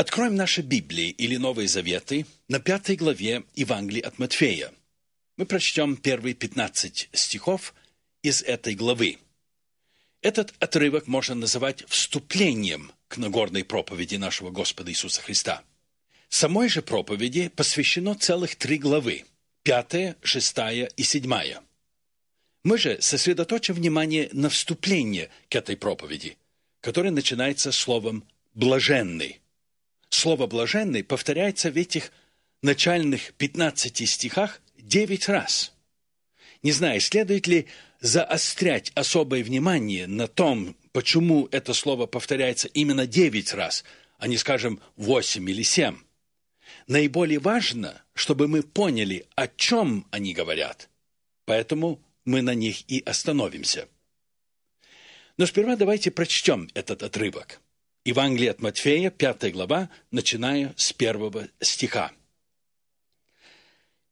Откроем наши Библии или Новые Заветы на пятой главе Евангелия от Матфея. Мы прочтем первые 15 стихов из этой главы. Этот отрывок можно называть вступлением к Нагорной проповеди нашего Господа Иисуса Христа. Самой же проповеди посвящено целых три главы – пятая, шестая и седьмая. Мы же сосредоточим внимание на вступление к этой проповеди, которое начинается словом «блаженный». Слово «блаженный» повторяется в этих начальных 15 стихах 9 раз. Не знаю, следует ли заострять особое внимание на том, почему это слово повторяется именно 9 раз, а не, скажем, 8 или 7. Наиболее важно, чтобы мы поняли, о чем они говорят. Поэтому мы на них и остановимся. Но сперва давайте прочтем этот отрывок. Евангелие от Матфея, 5 глава, начиная с первого стиха.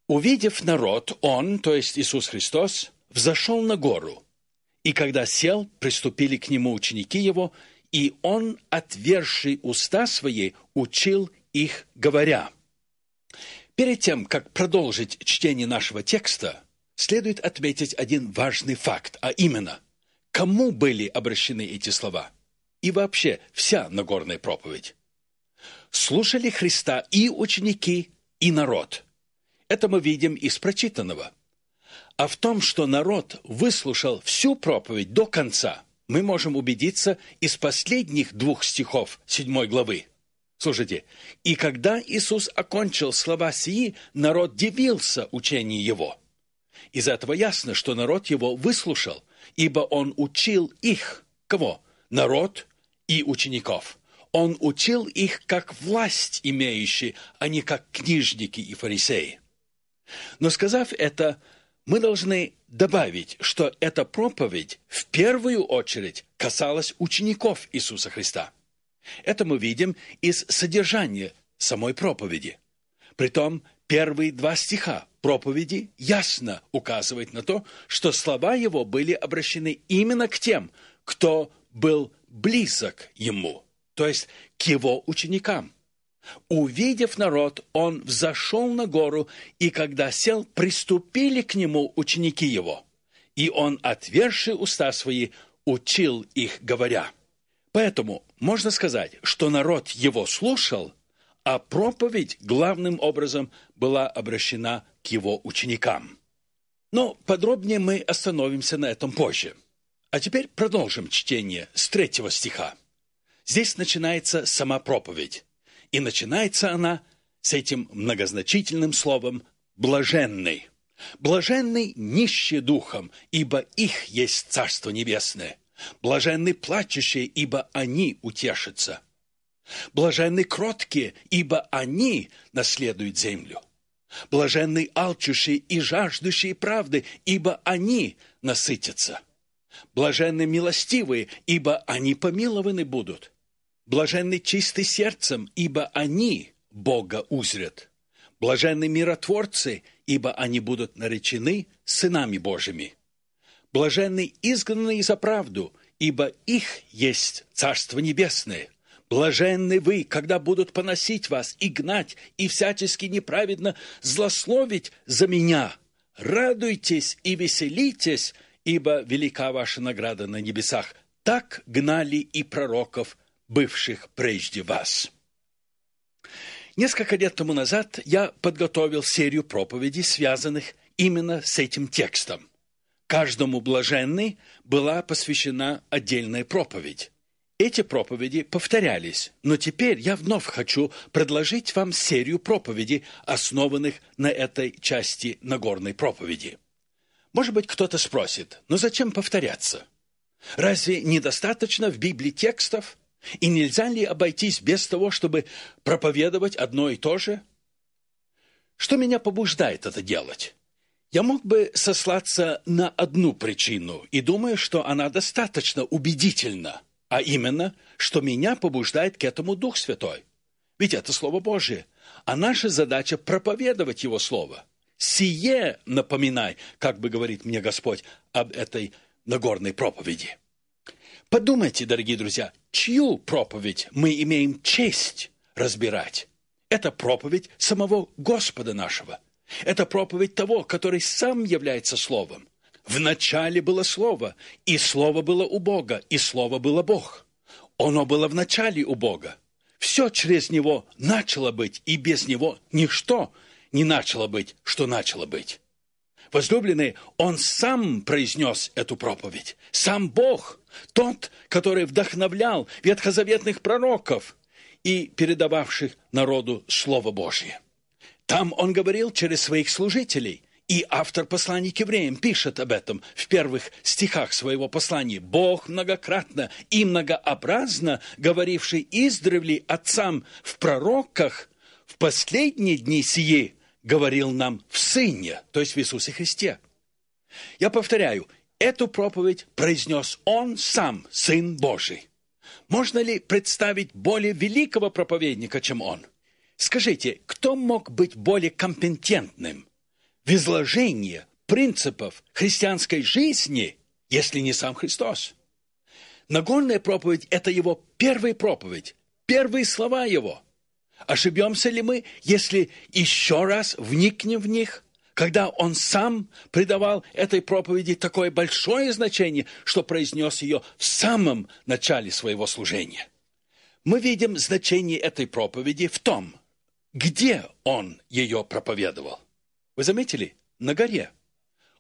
«Увидев народ, он, то есть Иисус Христос, взошел на гору, и когда сел, приступили к нему ученики его, и он, отверший уста свои, учил их, говоря». Перед тем, как продолжить чтение нашего текста, следует отметить один важный факт, а именно, кому были обращены эти слова и вообще вся Нагорная проповедь. Слушали Христа и ученики, и народ. Это мы видим из прочитанного. А в том, что народ выслушал всю проповедь до конца, мы можем убедиться из последних двух стихов седьмой главы. Слушайте, «И когда Иисус окончил слова сии, народ дивился учению Его». Из этого ясно, что народ его выслушал, ибо он учил их. Кого? Народ и учеников. Он учил их как власть имеющие, а не как книжники и фарисеи. Но сказав это, мы должны добавить, что эта проповедь в первую очередь касалась учеников Иисуса Христа. Это мы видим из содержания самой проповеди. Притом, первые два стиха проповеди ясно указывают на то, что слова его были обращены именно к тем, кто был близок ему, то есть к его ученикам. Увидев народ, он взошел на гору, и когда сел, приступили к нему ученики его. И он, отверши уста свои, учил их, говоря. Поэтому можно сказать, что народ его слушал, а проповедь главным образом была обращена к его ученикам. Но подробнее мы остановимся на этом позже. А теперь продолжим чтение с третьего стиха. Здесь начинается сама проповедь. И начинается она с этим многозначительным словом «блаженный». «Блаженный нищий духом, ибо их есть Царство Небесное. Блаженны плачущие, ибо они утешатся». Блаженны кроткие, ибо они наследуют землю. Блаженны алчущие и жаждущие правды, ибо они насытятся. Блаженны милостивые, ибо они помилованы будут. Блаженны чисты сердцем, ибо они Бога узрят. Блаженны миротворцы, ибо они будут наречены сынами Божьими. Блаженны изгнанные за правду, ибо их есть Царство Небесное. Блаженны вы, когда будут поносить вас и гнать, и всячески неправедно злословить за меня. Радуйтесь и веселитесь, ибо велика ваша награда на небесах. Так гнали и пророков, бывших прежде вас. Несколько лет тому назад я подготовил серию проповедей, связанных именно с этим текстом. Каждому блаженный была посвящена отдельная проповедь. Эти проповеди повторялись, но теперь я вновь хочу предложить вам серию проповедей, основанных на этой части Нагорной проповеди. Может быть, кто-то спросит, но зачем повторяться? Разве недостаточно в Библии текстов? И нельзя ли обойтись без того, чтобы проповедовать одно и то же? Что меня побуждает это делать? Я мог бы сослаться на одну причину и думаю, что она достаточно убедительна – а именно, что меня побуждает к этому Дух Святой. Ведь это Слово Божие. А наша задача – проповедовать Его Слово. «Сие напоминай», как бы говорит мне Господь об этой Нагорной проповеди. Подумайте, дорогие друзья, чью проповедь мы имеем честь разбирать. Это проповедь самого Господа нашего. Это проповедь того, который сам является Словом. В начале было Слово, и Слово было у Бога, и Слово было Бог. Оно было в начале у Бога. Все через Него начало быть, и без Него ничто не начало быть, что начало быть. Возлюбленный, Он сам произнес эту проповедь. Сам Бог, тот, который вдохновлял ветхозаветных пророков и передававших народу Слово Божье. Там Он говорил через своих служителей, и автор послания к евреям пишет об этом в первых стихах своего послания. «Бог многократно и многообразно, говоривший издревле отцам в пророках, в последние дни сии говорил нам в Сыне, то есть в Иисусе Христе». Я повторяю, эту проповедь произнес Он сам, Сын Божий. Можно ли представить более великого проповедника, чем Он? Скажите, кто мог быть более компетентным в изложении принципов христианской жизни, если не сам Христос. Нагорная проповедь – это его первая проповедь, первые слова его. Ошибемся ли мы, если еще раз вникнем в них, когда он сам придавал этой проповеди такое большое значение, что произнес ее в самом начале своего служения? Мы видим значение этой проповеди в том, где он ее проповедовал. Вы заметили? На горе.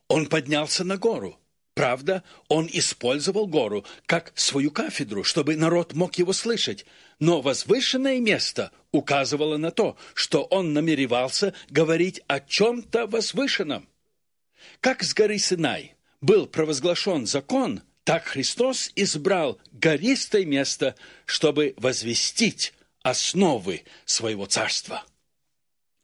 Он поднялся на гору. Правда, он использовал гору как свою кафедру, чтобы народ мог его слышать. Но возвышенное место указывало на то, что он намеревался говорить о чем-то возвышенном. Как с горы Синай был провозглашен закон, так Христос избрал гористое место, чтобы возвестить основы своего царства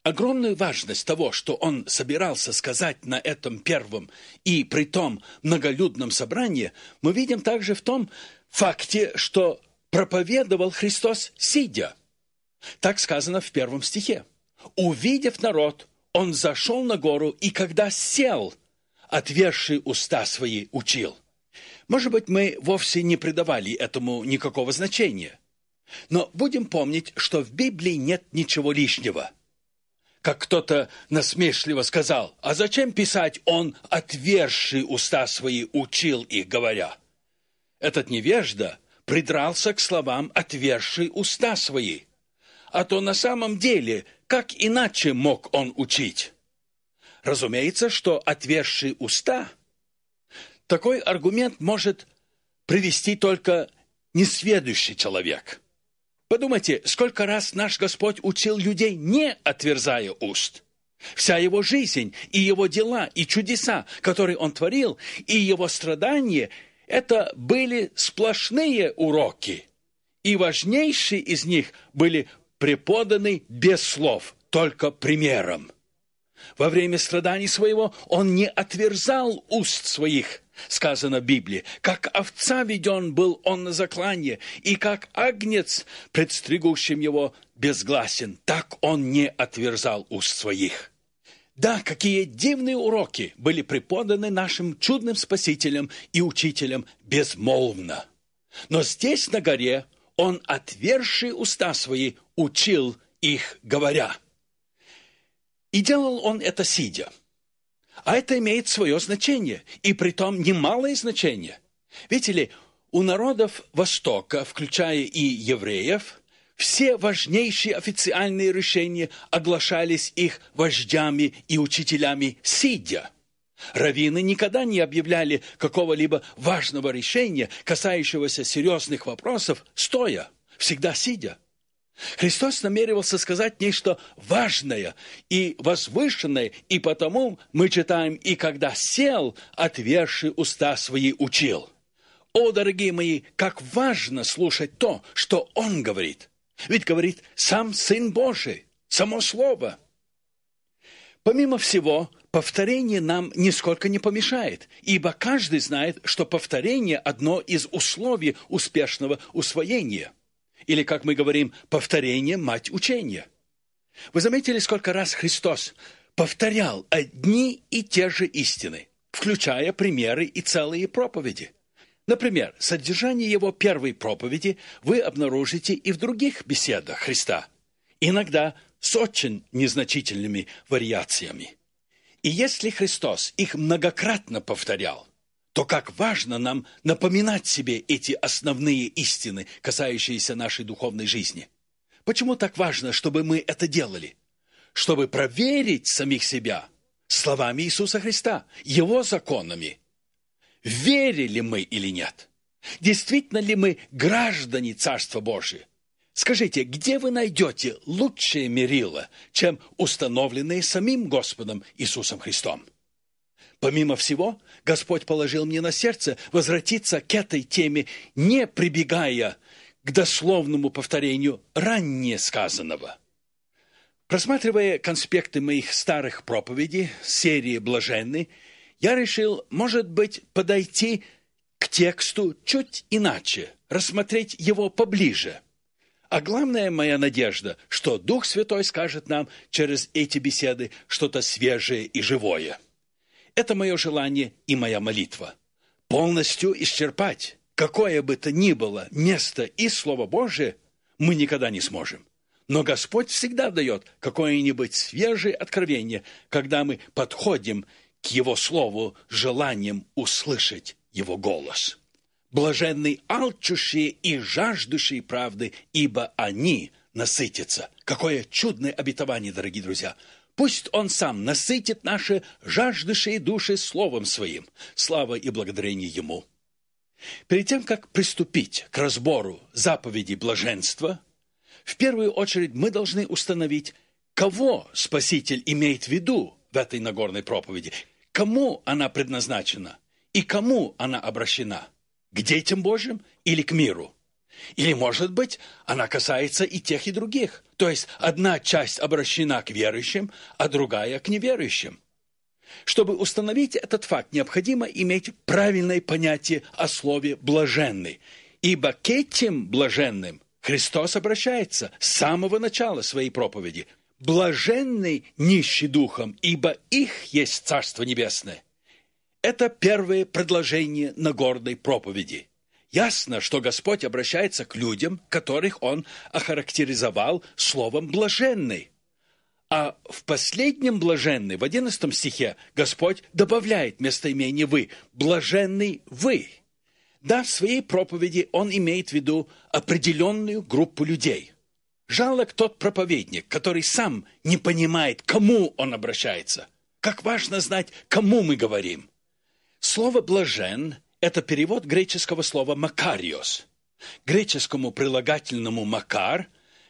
огромную важность того, что он собирался сказать на этом первом и при том многолюдном собрании, мы видим также в том факте, что проповедовал Христос сидя. Так сказано в первом стихе. «Увидев народ, он зашел на гору, и когда сел, отверший уста свои учил». Может быть, мы вовсе не придавали этому никакого значения. Но будем помнить, что в Библии нет ничего лишнего – как кто-то насмешливо сказал, а зачем писать «он, отверший уста свои, учил их, говоря»? Этот невежда придрался к словам «отверший уста свои». А то на самом деле, как иначе мог он учить? Разумеется, что отверший уста, такой аргумент может привести только несведущий человек – Подумайте, сколько раз наш Господь учил людей, не отверзая уст. Вся его жизнь и его дела, и чудеса, которые он творил, и его страдания – это были сплошные уроки. И важнейшие из них были преподаны без слов, только примером. Во время страданий своего он не отверзал уст своих, сказано в Библии. Как овца веден был он на заклание, и как агнец, предстригущим его, безгласен, так он не отверзал уст своих. Да, какие дивные уроки были преподаны нашим чудным спасителем и учителем безмолвно. Но здесь, на горе, он, отверший уста свои, учил их, говоря. И делал он это сидя – а это имеет свое значение, и притом немалое значение. Видите ли, у народов Востока, включая и евреев, все важнейшие официальные решения оглашались их вождями и учителями сидя. Раввины никогда не объявляли какого-либо важного решения, касающегося серьезных вопросов, стоя, всегда сидя. Христос намеревался сказать нечто важное и возвышенное, и потому мы читаем «И когда сел, отверши уста свои учил». О, дорогие мои, как важно слушать то, что Он говорит. Ведь говорит сам Сын Божий, само Слово. Помимо всего, повторение нам нисколько не помешает, ибо каждый знает, что повторение – одно из условий успешного усвоения – или, как мы говорим, повторение – мать учения. Вы заметили, сколько раз Христос повторял одни и те же истины, включая примеры и целые проповеди. Например, содержание его первой проповеди вы обнаружите и в других беседах Христа. иногда с очень незначительными вариациями. И если Христос их многократно повторял, то как важно нам напоминать себе эти основные истины, касающиеся нашей духовной жизни. Почему так важно, чтобы мы это делали? Чтобы проверить самих себя словами Иисуса Христа, Его законами. Верили мы или нет? Действительно ли мы граждане Царства Божия? Скажите, где вы найдете лучшее мерило, чем установленные самим Господом Иисусом Христом? Помимо всего, Господь положил мне на сердце возвратиться к этой теме, не прибегая к дословному повторению ранее сказанного. Просматривая конспекты моих старых проповедей, серии «Блаженны», я решил, может быть, подойти к тексту чуть иначе, рассмотреть его поближе – а главная моя надежда, что Дух Святой скажет нам через эти беседы что-то свежее и живое. Это мое желание и моя молитва. Полностью исчерпать какое бы то ни было место и Слово Божие мы никогда не сможем. Но Господь всегда дает какое-нибудь свежее откровение, когда мы подходим к Его Слову желанием услышать Его голос. Блаженны алчущие и жаждущие правды, ибо они насытятся. Какое чудное обетование, дорогие друзья! Пусть Он сам насытит наши жаждущие души Словом Своим. Слава и благодарение Ему. Перед тем, как приступить к разбору заповедей блаженства, в первую очередь мы должны установить, кого Спаситель имеет в виду в этой Нагорной проповеди, кому она предназначена и кому она обращена – к детям Божьим или к миру. Или, может быть, она касается и тех, и других. То есть одна часть обращена к верующим, а другая к неверующим. Чтобы установить этот факт, необходимо иметь правильное понятие о слове «блаженный». Ибо к этим блаженным Христос обращается с самого начала своей проповеди. «Блаженный нищий духом, ибо их есть Царство Небесное». Это первое предложение на гордой проповеди. Ясно, что Господь обращается к людям, которых Он охарактеризовал словом «блаженный». А в последнем блаженный, в одиннадцатом стихе, Господь добавляет местоимение «вы», «блаженный вы». Да, в своей проповеди он имеет в виду определенную группу людей. Жалок тот проповедник, который сам не понимает, кому он обращается. Как важно знать, кому мы говорим – Слово «блажен» – это перевод греческого слова «макариос». Греческому прилагательному «макар»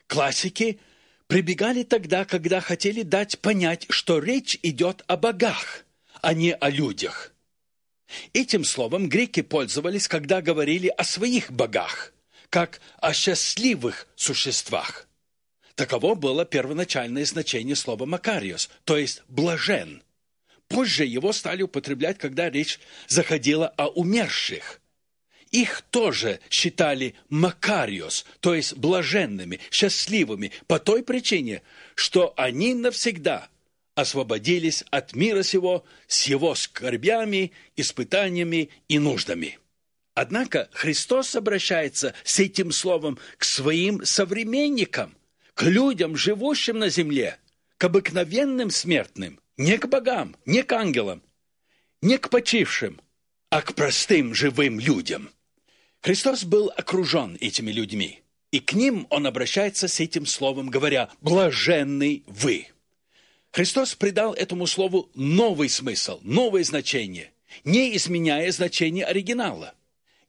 классики прибегали тогда, когда хотели дать понять, что речь идет о богах, а не о людях. Этим словом греки пользовались, когда говорили о своих богах, как о счастливых существах. Таково было первоначальное значение слова «макариос», то есть «блажен». Позже его стали употреблять, когда речь заходила о умерших. Их тоже считали макариос, то есть блаженными, счастливыми, по той причине, что они навсегда освободились от мира сего с его скорбями, испытаниями и нуждами. Однако Христос обращается с этим словом к своим современникам, к людям, живущим на земле, к обыкновенным смертным, не к богам, не к ангелам, не к почившим, а к простым живым людям. Христос был окружен этими людьми, и к ним он обращается с этим словом, говоря «блаженный вы». Христос придал этому слову новый смысл, новое значение, не изменяя значение оригинала.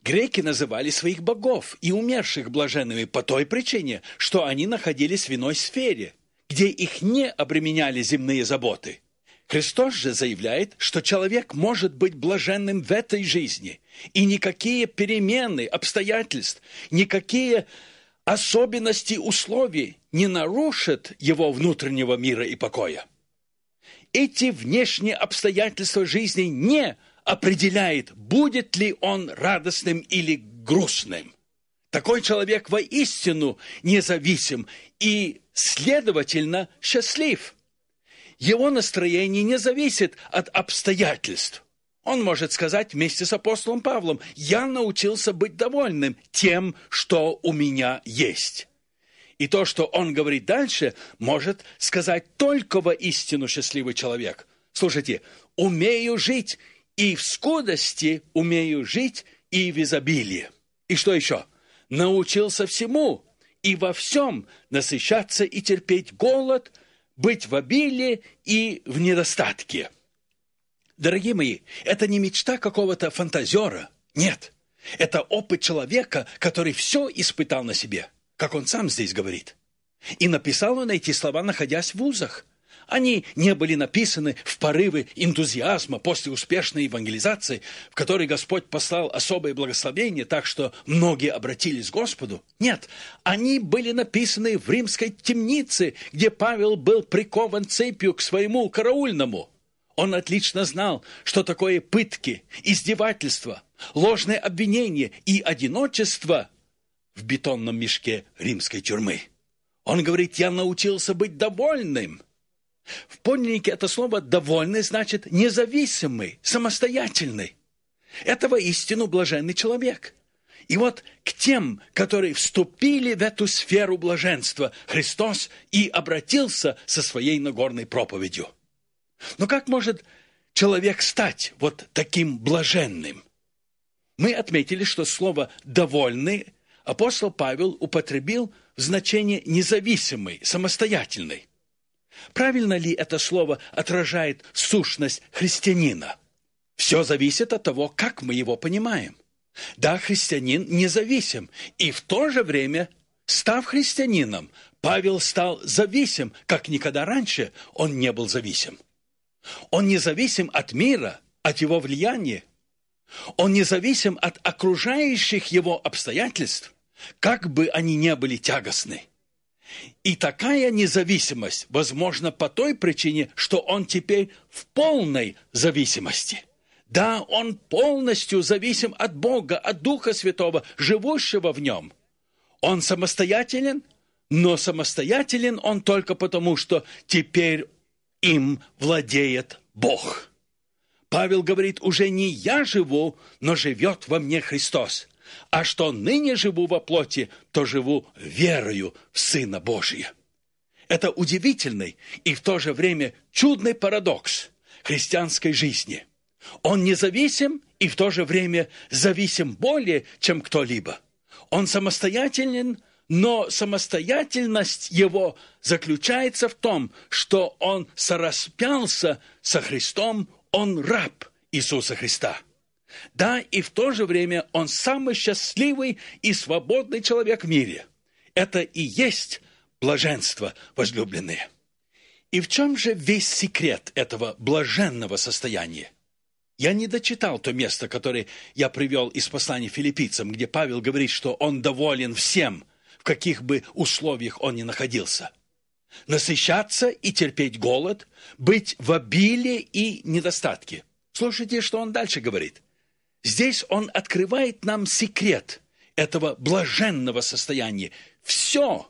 Греки называли своих богов и умерших блаженными по той причине, что они находились в иной сфере, где их не обременяли земные заботы – Христос же заявляет, что человек может быть блаженным в этой жизни, и никакие перемены обстоятельств, никакие особенности условий не нарушат его внутреннего мира и покоя. Эти внешние обстоятельства жизни не определяет, будет ли он радостным или грустным. Такой человек воистину независим и, следовательно, счастлив – его настроение не зависит от обстоятельств. Он может сказать вместе с апостолом Павлом, «Я научился быть довольным тем, что у меня есть». И то, что он говорит дальше, может сказать только воистину счастливый человек. Слушайте, умею жить и в скудости, умею жить и в изобилии. И что еще? Научился всему и во всем насыщаться и терпеть голод, быть в обилии и в недостатке. Дорогие мои, это не мечта какого-то фантазера. Нет. Это опыт человека, который все испытал на себе, как он сам здесь говорит. И написал он эти слова, находясь в вузах. Они не были написаны в порывы энтузиазма после успешной евангелизации, в которой Господь послал особое благословение, так что многие обратились к Господу. Нет, они были написаны в римской темнице, где Павел был прикован цепью к своему караульному – он отлично знал, что такое пытки, издевательства, ложное обвинение и одиночество в бетонном мешке римской тюрьмы. Он говорит, я научился быть довольным. В подлиннике это слово «довольный» значит независимый, самостоятельный. Это воистину блаженный человек. И вот к тем, которые вступили в эту сферу блаженства, Христос и обратился со своей Нагорной проповедью. Но как может человек стать вот таким блаженным? Мы отметили, что слово «довольный» апостол Павел употребил в значении «независимый», «самостоятельный». Правильно ли это слово отражает сущность христианина? Все зависит от того, как мы его понимаем. Да, христианин независим, и в то же время, став христианином, Павел стал зависим, как никогда раньше он не был зависим. Он независим от мира, от его влияния. Он независим от окружающих его обстоятельств, как бы они ни были тягостны. И такая независимость возможна по той причине, что он теперь в полной зависимости. Да, он полностью зависим от Бога, от Духа Святого, живущего в нем. Он самостоятелен, но самостоятелен он только потому, что теперь им владеет Бог. Павел говорит, уже не я живу, но живет во мне Христос. А что ныне живу во плоти, то живу верою в Сына Божия. Это удивительный и в то же время чудный парадокс христианской жизни. Он независим и в то же время зависим более, чем кто-либо. Он самостоятелен, но самостоятельность его заключается в том, что он сораспялся со Христом, он раб Иисуса Христа. Да, и в то же время он самый счастливый и свободный человек в мире. Это и есть блаженство, возлюбленные. И в чем же весь секрет этого блаженного состояния? Я не дочитал то место, которое я привел из послания филиппийцам, где Павел говорит, что он доволен всем – каких бы условиях он ни находился. Насыщаться и терпеть голод, быть в обилии и недостатке. Слушайте, что он дальше говорит. Здесь он открывает нам секрет этого блаженного состояния. Все,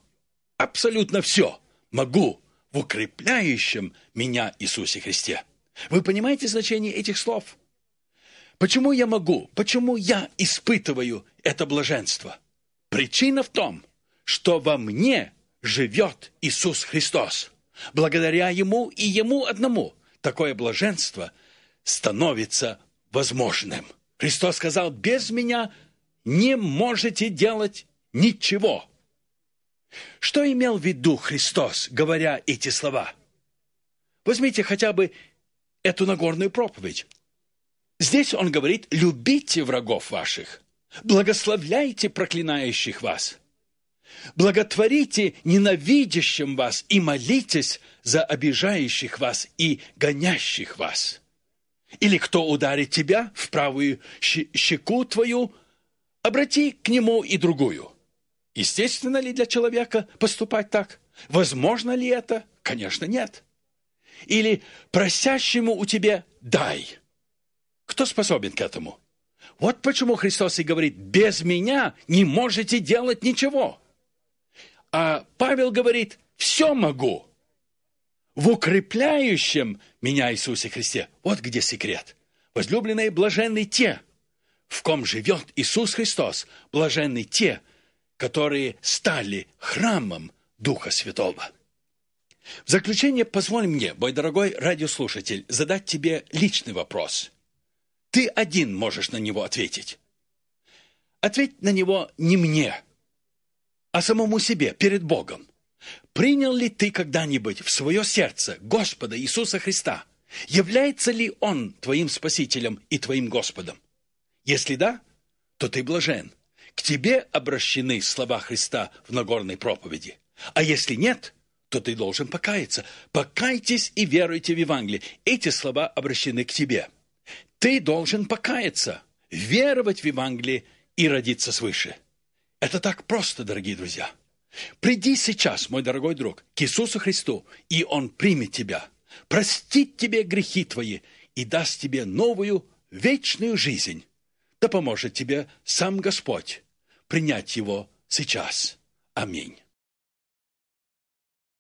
абсолютно все могу в укрепляющем меня Иисусе Христе. Вы понимаете значение этих слов? Почему я могу? Почему я испытываю это блаженство? Причина в том – что во мне живет Иисус Христос. Благодаря Ему и Ему одному такое блаженство становится возможным. Христос сказал, без меня не можете делать ничего. Что имел в виду Христос, говоря эти слова? Возьмите хотя бы эту Нагорную проповедь. Здесь он говорит, любите врагов ваших, благословляйте проклинающих вас – Благотворите ненавидящим вас и молитесь за обижающих вас и гонящих вас. Или кто ударит тебя в правую щеку твою, обрати к нему и другую. Естественно ли для человека поступать так? Возможно ли это? Конечно, нет. Или просящему у тебя дай. Кто способен к этому? Вот почему Христос и говорит, без меня не можете делать ничего. А Павел говорит, все могу в укрепляющем меня Иисусе Христе. Вот где секрет. Возлюбленные, блаженны те, в ком живет Иисус Христос. Блаженны те, которые стали храмом Духа Святого. В заключение позволь мне, мой дорогой радиослушатель, задать тебе личный вопрос. Ты один можешь на него ответить. Ответь на него не мне, а самому себе, перед Богом. Принял ли ты когда-нибудь в свое сердце Господа Иисуса Христа? Является ли Он твоим Спасителем и твоим Господом? Если да, то ты блажен. К тебе обращены слова Христа в Нагорной проповеди. А если нет, то ты должен покаяться. Покайтесь и веруйте в Евангелие. Эти слова обращены к тебе. Ты должен покаяться, веровать в Евангелие и родиться свыше. Это так просто, дорогие друзья. Приди сейчас, мой дорогой друг, к Иисусу Христу, и Он примет тебя, простит тебе грехи твои и даст тебе новую вечную жизнь. Да поможет тебе сам Господь принять его сейчас. Аминь.